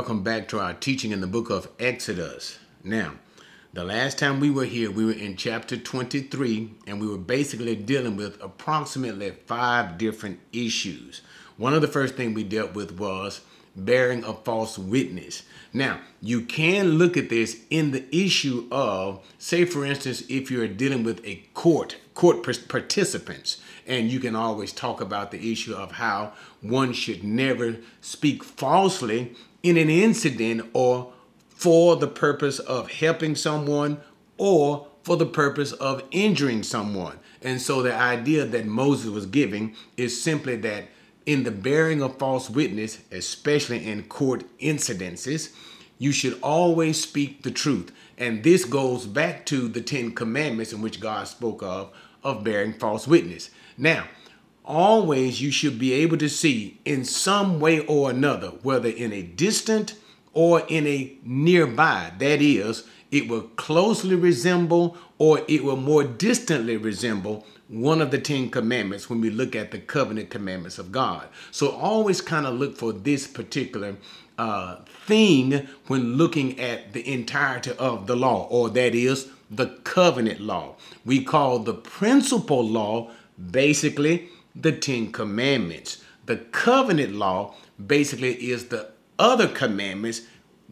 welcome back to our teaching in the book of Exodus. Now, the last time we were here, we were in chapter 23, and we were basically dealing with approximately five different issues. One of the first things we dealt with was bearing a false witness. Now, you can look at this in the issue of, say, for instance, if you're dealing with a court, court participants, and you can always talk about the issue of how one should never speak falsely in an incident or for the purpose of helping someone or for the purpose of injuring someone. And so the idea that Moses was giving is simply that in the bearing of false witness, especially in court incidences, you should always speak the truth. And this goes back to the Ten Commandments in which God spoke of, of bearing false witness. Now, always you should be able to see in some way or another, whether in a distant or in a nearby. That is, it will closely resemble or it will more distantly resemble one of the Ten Commandments when we look at the covenant commandments of God. So always kind of look for this particular uh, thing when looking at the entirety of the law, or that is the covenant law. We call the principal law basically the Ten Commandments. The covenant law basically is the other commandments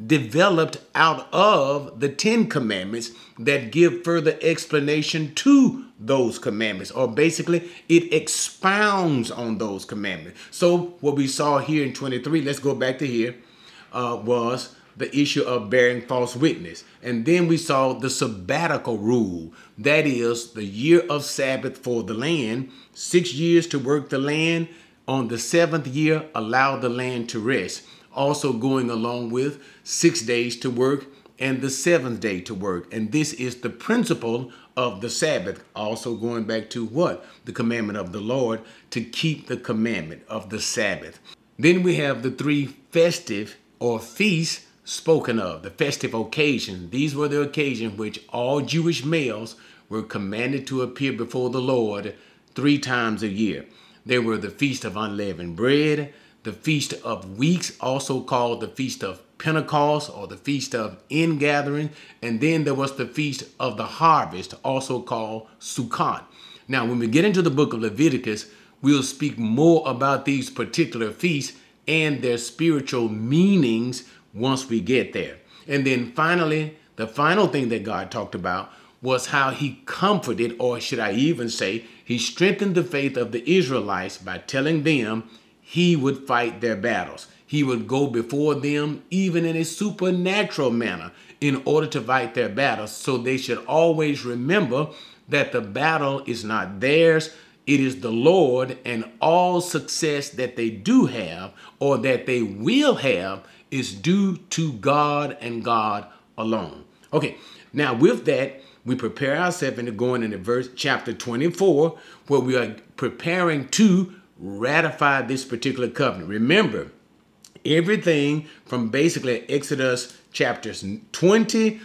developed out of the Ten Commandments that give further explanation to those commandments, or basically it expounds on those commandments. So, what we saw here in 23, let's go back to here, uh, was the issue of bearing false witness. And then we saw the sabbatical rule that is, the year of Sabbath for the land, six years to work the land. On the seventh year, allow the land to rest also going along with six days to work and the seventh day to work. And this is the principle of the Sabbath. Also going back to what? The commandment of the Lord to keep the commandment of the Sabbath. Then we have the three festive or feasts spoken of, the festive occasions. These were the occasions which all Jewish males were commanded to appear before the Lord three times a year. They were the Feast of Unleavened Bread, the Feast of Weeks, also called the Feast of Pentecost or the Feast of Ingathering, and then there was the Feast of the Harvest, also called Sukkot. Now, when we get into the book of Leviticus, we'll speak more about these particular feasts and their spiritual meanings once we get there. And then finally, the final thing that God talked about was how he comforted, or should I even say, he strengthened the faith of the Israelites by telling them he would fight their battles. He would go before them, even in a supernatural manner, in order to fight their battles. So they should always remember that the battle is not theirs, it is the Lord, and all success that they do have or that they will have is due to God and God alone. Okay, now with that, we prepare ourselves into going into verse chapter 24, where we are preparing to ratify this particular covenant. Remember, everything from basically Exodus chapters 20,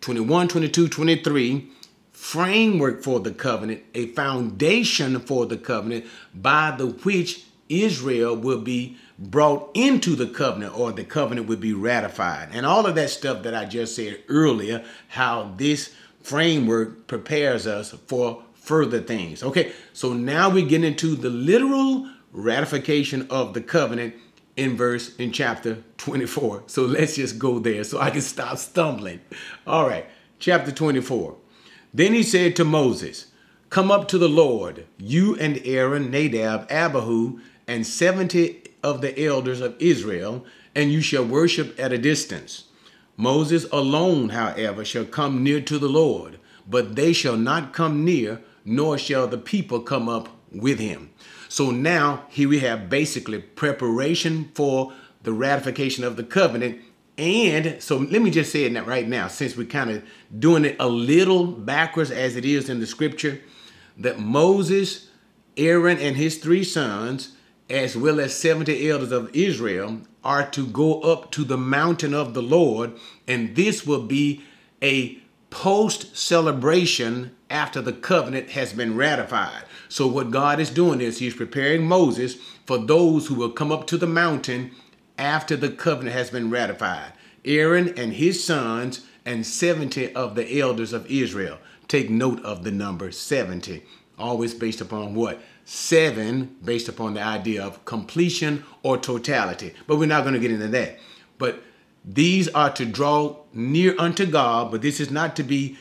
21, 22, 23, framework for the covenant, a foundation for the covenant by the which Israel will be brought into the covenant or the covenant would be ratified. And all of that stuff that I just said earlier, how this framework prepares us for further things. Okay, so now we get into the literal ratification of the covenant in verse in chapter 24. So let's just go there so I can stop stumbling. All right, chapter 24. Then he said to Moses, Come up to the Lord, you and Aaron, Nadab, Abihu, and 70 of the elders of Israel, and you shall worship at a distance. Moses alone, however, shall come near to the Lord, but they shall not come near nor shall the people come up with him. So now here we have basically preparation for the ratification of the covenant. And so let me just say it right now, since we're kind of doing it a little backwards as it is in the scripture, that Moses, Aaron, and his three sons, as well as 70 elders of Israel, are to go up to the mountain of the Lord, and this will be a post celebration after the covenant has been ratified. So, what God is doing is He's preparing Moses for those who will come up to the mountain after the covenant has been ratified. Aaron and his sons and 70 of the elders of Israel. Take note of the number 70. Always based upon what? Seven, based upon the idea of completion or totality. But we're not going to get into that. But these are to draw near unto God, but this is not to be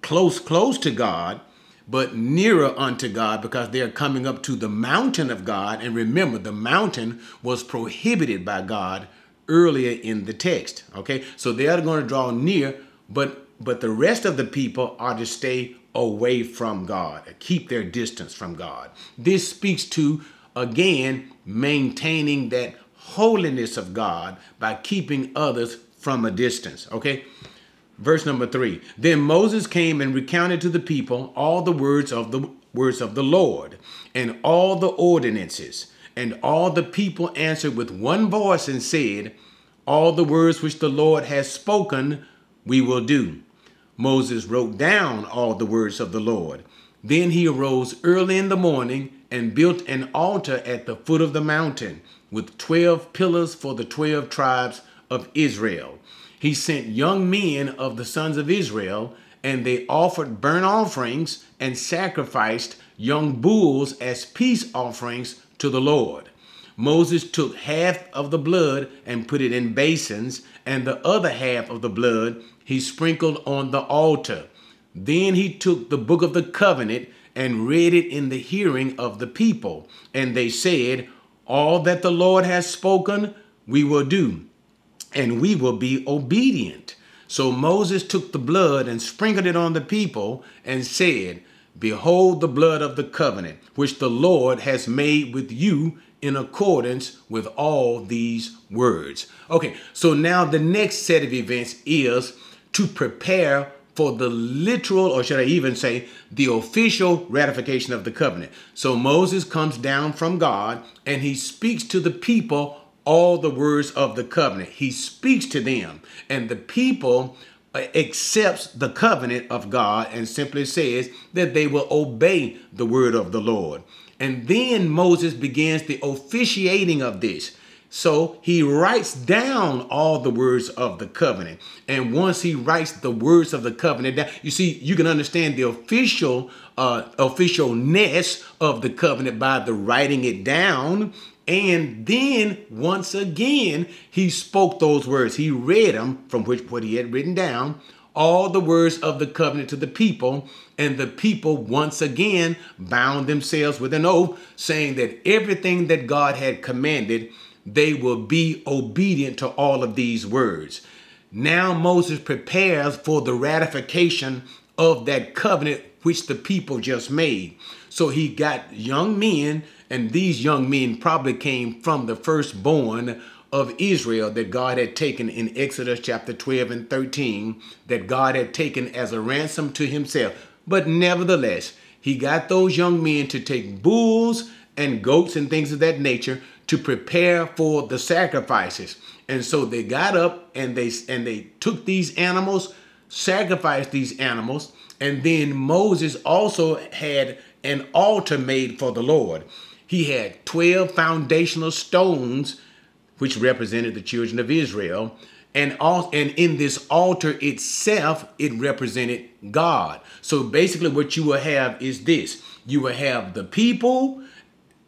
close, close to God, but nearer unto God because they are coming up to the mountain of God. And remember, the mountain was prohibited by God earlier in the text. Okay, so they are going to draw near, but but the rest of the people are to stay away from God, keep their distance from God. This speaks to again maintaining that holiness of God by keeping others from a distance. Okay. Verse number three. Then Moses came and recounted to the people all the words of the words of the Lord and all the ordinances. And all the people answered with one voice and said, All the words which the Lord has spoken, we will do. Moses wrote down all the words of the Lord. Then he arose early in the morning and built an altar at the foot of the mountain with 12 pillars for the 12 tribes of Israel. He sent young men of the sons of Israel, and they offered burnt offerings and sacrificed young bulls as peace offerings to the Lord. Moses took half of the blood and put it in basins, and the other half of the blood he sprinkled on the altar. Then he took the book of the covenant and read it in the hearing of the people. And they said, All that the Lord has spoken, we will do, and we will be obedient. So Moses took the blood and sprinkled it on the people and said, Behold the blood of the covenant, which the Lord has made with you in accordance with all these words. Okay, so now the next set of events is to prepare for the literal, or should I even say, the official ratification of the covenant. So Moses comes down from God and he speaks to the people all the words of the covenant. He speaks to them, and the people uh, accepts the covenant of God and simply says that they will obey the word of the Lord. And then Moses begins the officiating of this. So he writes down all the words of the covenant. And once he writes the words of the covenant down, you see, you can understand the official uh, officialness of the covenant by the writing it down. And then once again, he spoke those words. He read them from which what he had written down, all the words of the covenant to the people. And the people once again bound themselves with an oath, saying that everything that God had commanded they will be obedient to all of these words. Now Moses prepares for the ratification of that covenant which the people just made. So he got young men, and these young men probably came from the firstborn of Israel that God had taken in Exodus chapter 12 and 13, that God had taken as a ransom to himself. But nevertheless, he got those young men to take bulls and goats and things of that nature to prepare for the sacrifices. And so they got up and they and they took these animals, sacrificed these animals, and then Moses also had an altar made for the Lord. He had 12 foundational stones which represented the children of Israel, and all and in this altar itself it represented God. So basically what you will have is this. You will have the people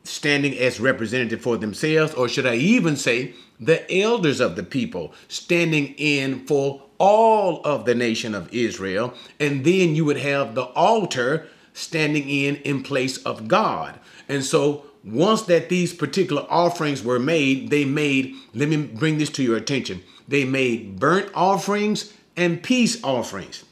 standing as representative for themselves, or should I even say, the elders of the people standing in for all of the nation of Israel. And then you would have the altar standing in in place of God. And so once that these particular offerings were made, they made, let me bring this to your attention, they made burnt offerings and peace offerings.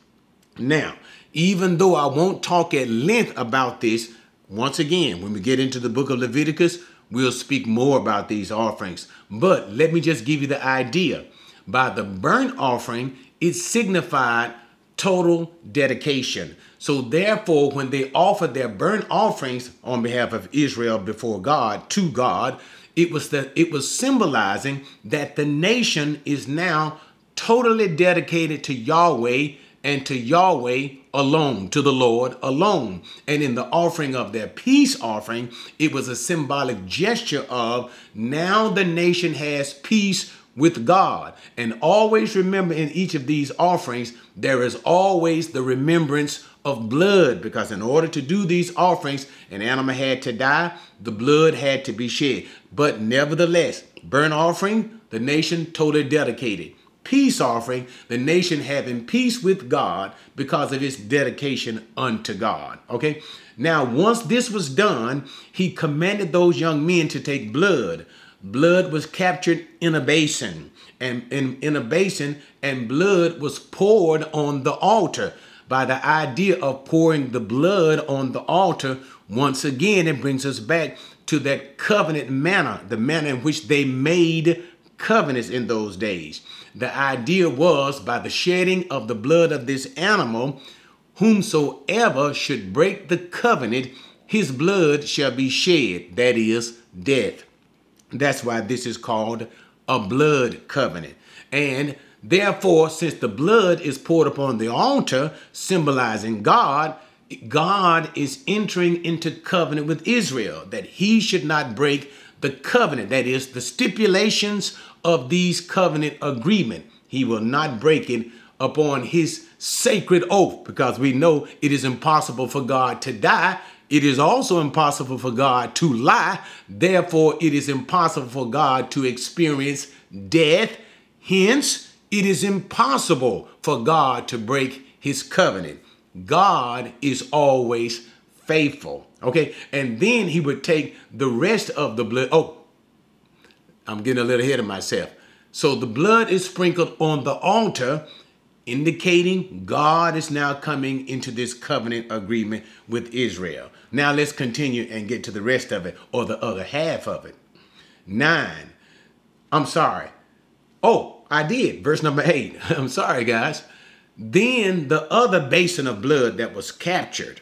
Now, even though I won't talk at length about this, once again, when we get into the book of Leviticus, we'll speak more about these offerings. But let me just give you the idea. By the burnt offering, it signified total dedication. So therefore, when they offered their burnt offerings on behalf of Israel before God to God, it was that it was symbolizing that the nation is now totally dedicated to Yahweh and to Yahweh alone, to the Lord alone. And in the offering of their peace offering, it was a symbolic gesture of now the nation has peace with God. And always remember in each of these offerings, there is always the remembrance of blood because in order to do these offerings, an animal had to die, the blood had to be shed. But nevertheless, burnt offering, the nation totally dedicated. Peace offering, the nation having peace with God because of its dedication unto God. Okay? Now, once this was done, he commanded those young men to take blood. Blood was captured in a basin, and in, in a basin, and blood was poured on the altar by the idea of pouring the blood on the altar, once again, it brings us back to that covenant manner, the manner in which they made covenants in those days. The idea was by the shedding of the blood of this animal, whomsoever should break the covenant, his blood shall be shed, that is, death. That's why this is called a blood covenant. And Therefore, since the blood is poured upon the altar, symbolizing God, God is entering into covenant with Israel that he should not break the covenant, that is, the stipulations of these covenant agreement. He will not break it upon his sacred oath because we know it is impossible for God to die. It is also impossible for God to lie. Therefore, it is impossible for God to experience death. Hence, it is impossible for God to break his covenant. God is always faithful. Okay. And then he would take the rest of the blood. Oh, I'm getting a little ahead of myself. So the blood is sprinkled on the altar, indicating God is now coming into this covenant agreement with Israel. Now let's continue and get to the rest of it or the other half of it. Nine. I'm sorry. Oh, I did. Verse number eight. I'm sorry, guys. Then the other basin of blood that was captured,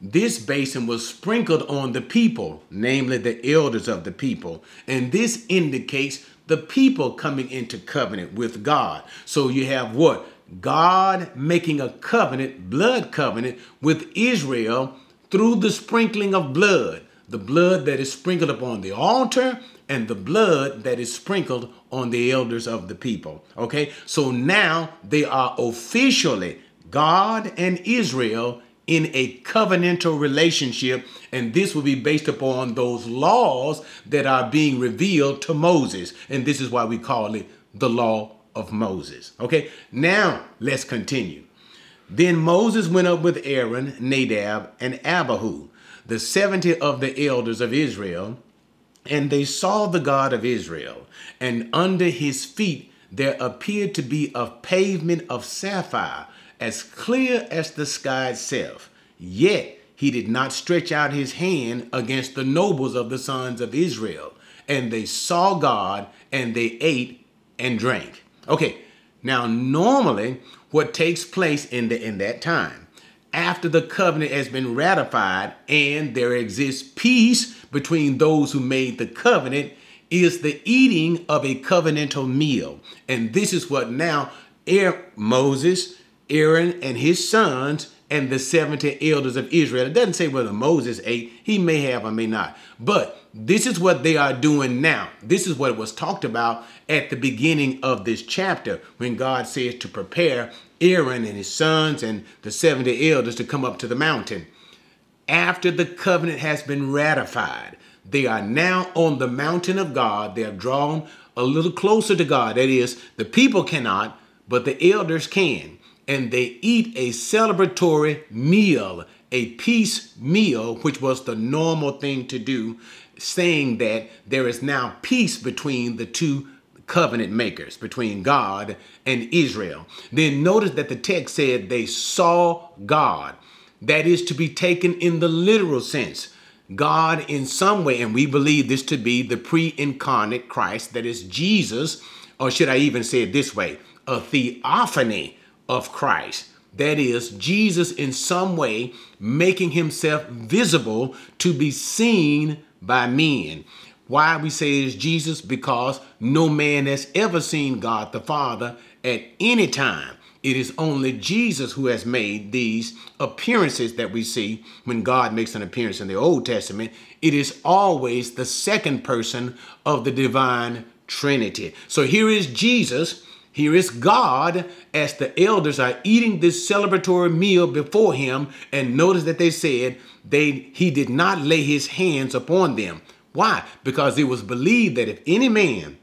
this basin was sprinkled on the people, namely the elders of the people. And this indicates the people coming into covenant with God. So you have what? God making a covenant, blood covenant with Israel through the sprinkling of blood. The blood that is sprinkled upon the altar and the blood that is sprinkled on the elders of the people. Okay, so now they are officially God and Israel in a covenantal relationship, and this will be based upon those laws that are being revealed to Moses. And this is why we call it the law of Moses. Okay, now let's continue. Then Moses went up with Aaron, Nadab, and Abihu, the 70 of the elders of Israel and they saw the God of Israel, and under his feet there appeared to be a pavement of sapphire, as clear as the sky itself. Yet he did not stretch out his hand against the nobles of the sons of Israel. And they saw God, and they ate and drank. Okay, now normally what takes place in the in that time after the covenant has been ratified and there exists peace between those who made the covenant is the eating of a covenantal meal. And this is what now Moses, Aaron, and his sons and the 70 elders of Israel. It doesn't say whether Moses ate, he may have or may not. But this is what they are doing now. This is what was talked about at the beginning of this chapter when God says to prepare Aaron and his sons and the 70 elders to come up to the mountain. After the covenant has been ratified, they are now on the mountain of God. They have drawn a little closer to God. That is, the people cannot, but the elders can. And they eat a celebratory meal, a peace meal, which was the normal thing to do, saying that there is now peace between the two covenant makers between God and Israel. Then notice that the text said they saw God. That is to be taken in the literal sense. God, in some way, and we believe this to be the pre incarnate Christ, that is Jesus, or should I even say it this way, a theophany of Christ. That is, Jesus in some way making himself visible to be seen by men. Why we say is Jesus? Because no man has ever seen God the Father at any time. it is only Jesus who has made these appearances that we see when God makes an appearance in the Old Testament. It is always the second person of the divine Trinity. So here is Jesus. Here is God as the elders are eating this celebratory meal before him. And notice that they said they he did not lay his hands upon them. Why? Because it was believed that if any man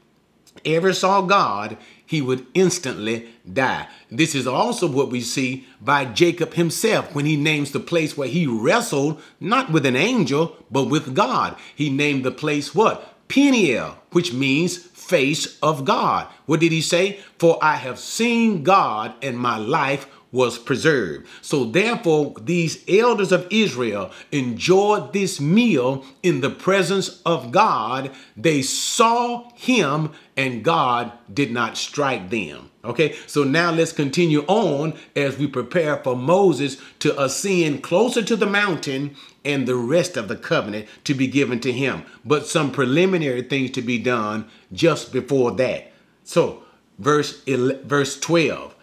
ever saw God, he would instantly die. This is also what we see by Jacob himself when he names the place where he wrestled not with an angel, but with God. He named the place what? Peniel, which means face of God. What did he say? For I have seen God and my life was preserved. So therefore, these elders of Israel enjoyed this meal in the presence of God. They saw him and God did not strike them. Okay, so now let's continue on as we prepare for Moses to ascend closer to the mountain and the rest of the covenant to be given to him. But some preliminary things to be done just before that. So, verse 11, verse 12.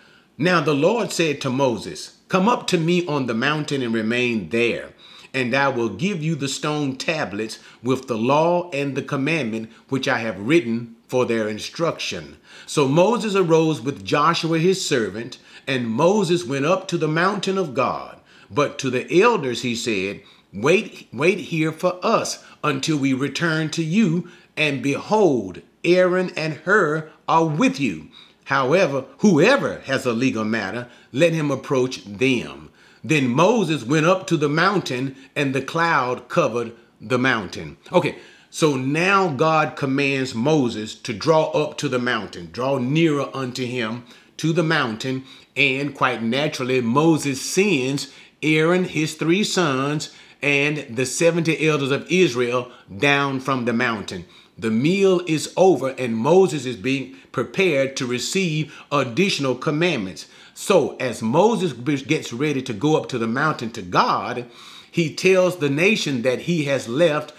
Now the Lord said to Moses, Come up to me on the mountain and remain there, and I will give you the stone tablets with the law and the commandment which I have written for their instruction. So Moses arose with Joshua his servant, and Moses went up to the mountain of God. But to the elders he said, Wait, wait here for us until we return to you, and behold, Aaron and Hur are with you However, whoever has a legal matter, let him approach them. Then Moses went up to the mountain, and the cloud covered the mountain. Okay, so now God commands Moses to draw up to the mountain, draw nearer unto him to the mountain. And quite naturally, Moses sends Aaron, his three sons, and the 70 elders of Israel down from the mountain. The meal is over, and Moses is being prepared to receive additional commandments. So, as Moses gets ready to go up to the mountain to God, he tells the nation that he has left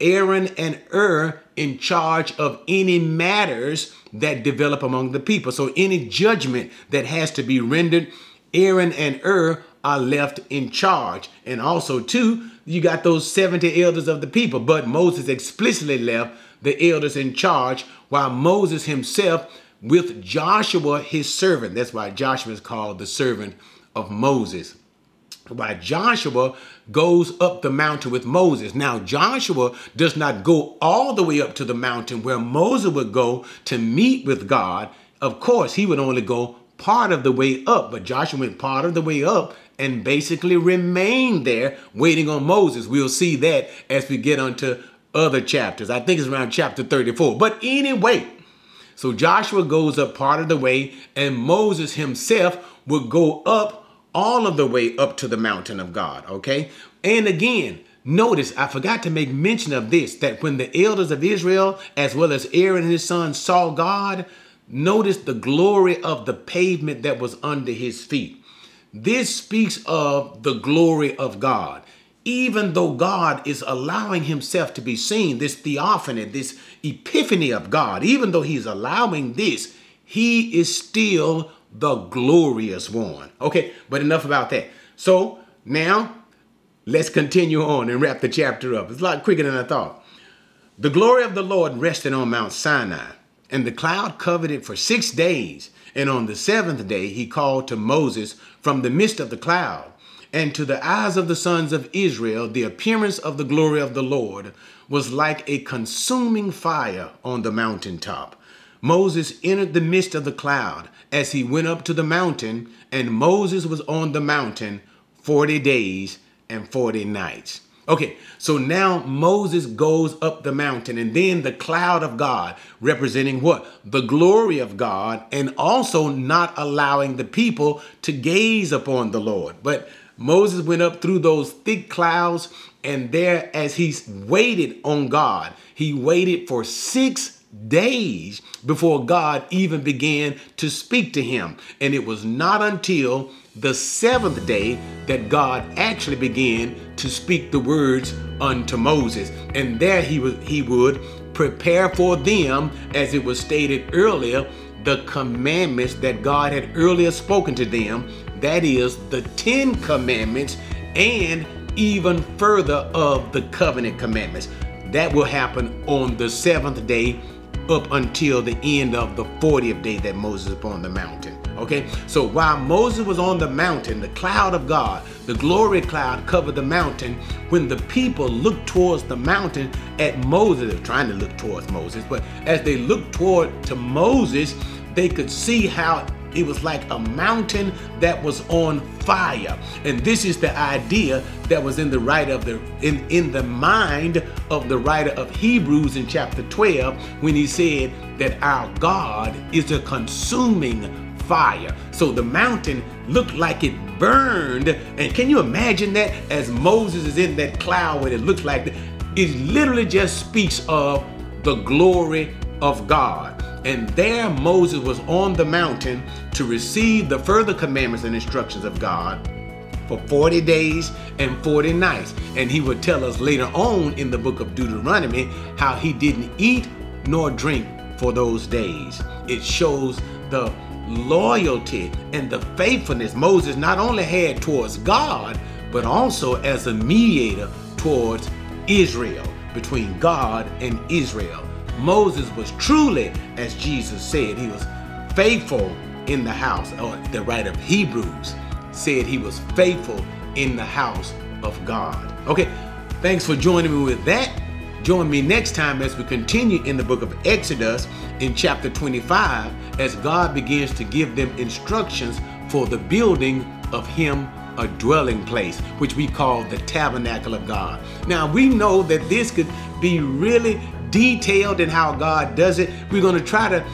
Aaron and Hur in charge of any matters that develop among the people. So, any judgment that has to be rendered, Aaron and Hur are left in charge. And also, too, you got those 70 elders of the people, but Moses explicitly left the elders in charge, while Moses himself with Joshua his servant. That's why Joshua is called the servant of Moses. Why Joshua goes up the mountain with Moses. Now, Joshua does not go all the way up to the mountain where Moses would go to meet with God. Of course, he would only go part of the way up, but Joshua went part of the way up and basically remained there waiting on Moses. We'll see that as we get onto other chapters. I think it's around chapter 34. But anyway, so Joshua goes up part of the way, and Moses himself would go up all of the way up to the mountain of God. Okay. And again, notice I forgot to make mention of this that when the elders of Israel, as well as Aaron and his sons, saw God, notice the glory of the pavement that was under his feet. This speaks of the glory of God even though God is allowing himself to be seen, this theophany, this epiphany of God, even though he's allowing this, he is still the glorious one. Okay, but enough about that. So now let's continue on and wrap the chapter up. It's a lot quicker than I thought. The glory of the Lord rested on Mount Sinai, and the cloud covered it for six days. And on the seventh day, he called to Moses from the midst of the cloud. And to the eyes of the sons of Israel, the appearance of the glory of the Lord was like a consuming fire on the mountaintop. Moses entered the midst of the cloud as he went up to the mountain, and Moses was on the mountain 40 days and 40 nights. Okay, so now Moses goes up the mountain, and then the cloud of God, representing what? The glory of God, and also not allowing the people to gaze upon the Lord. But Moses went up through those thick clouds, and there, as he waited on God, he waited for six days before God even began to speak to him. And it was not until the seventh day that God actually began to speak the words unto Moses. And there he he would prepare for them, as it was stated earlier, the commandments that God had earlier spoken to them, that is, the Ten Commandments, and even further of the covenant commandments. That will happen on the seventh day up until the end of the 40th day that Moses upon the mountain. Okay, so while Moses was on the mountain, the cloud of God, the glory cloud covered the mountain. When the people looked towards the mountain at Moses, they're trying to look towards Moses, but as they looked toward to Moses, they could see how it was like a mountain that was on fire. And this is the idea that was in the writer of the in, in the mind of the writer of Hebrews in chapter 12 when he said that our God is a consuming fire. So the mountain looked like it burned. And can you imagine that as Moses is in that cloud when it looks like that? It literally just speaks of the glory of God. And there Moses was on the mountain to receive the further commandments and instructions of God for 40 days and 40 nights. And he would tell us later on in the book of Deuteronomy how he didn't eat nor drink for those days. It shows the loyalty and the faithfulness Moses not only had towards God, but also as a mediator towards Israel, between God and Israel. Moses was truly, as Jesus said, he was faithful in the house, or the writer of Hebrews said he was faithful in the house of God. Okay, thanks for joining me with that. Join me next time as we continue in the book of Exodus in chapter 25 as God begins to give them instructions for the building of Him a dwelling place, which we call the tabernacle of God. Now, we know that this could be really detailed in how God does it. We're going to try to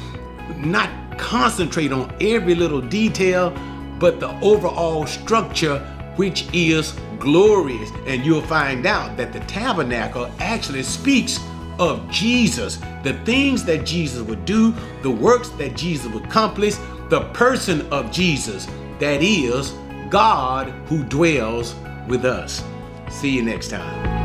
not concentrate on every little detail, but the overall structure, which is glorious. And you'll find out that the tabernacle actually speaks of Jesus, the things that Jesus would do, the works that Jesus would accomplish, the person of Jesus, that is, God who dwells with us. See you next time.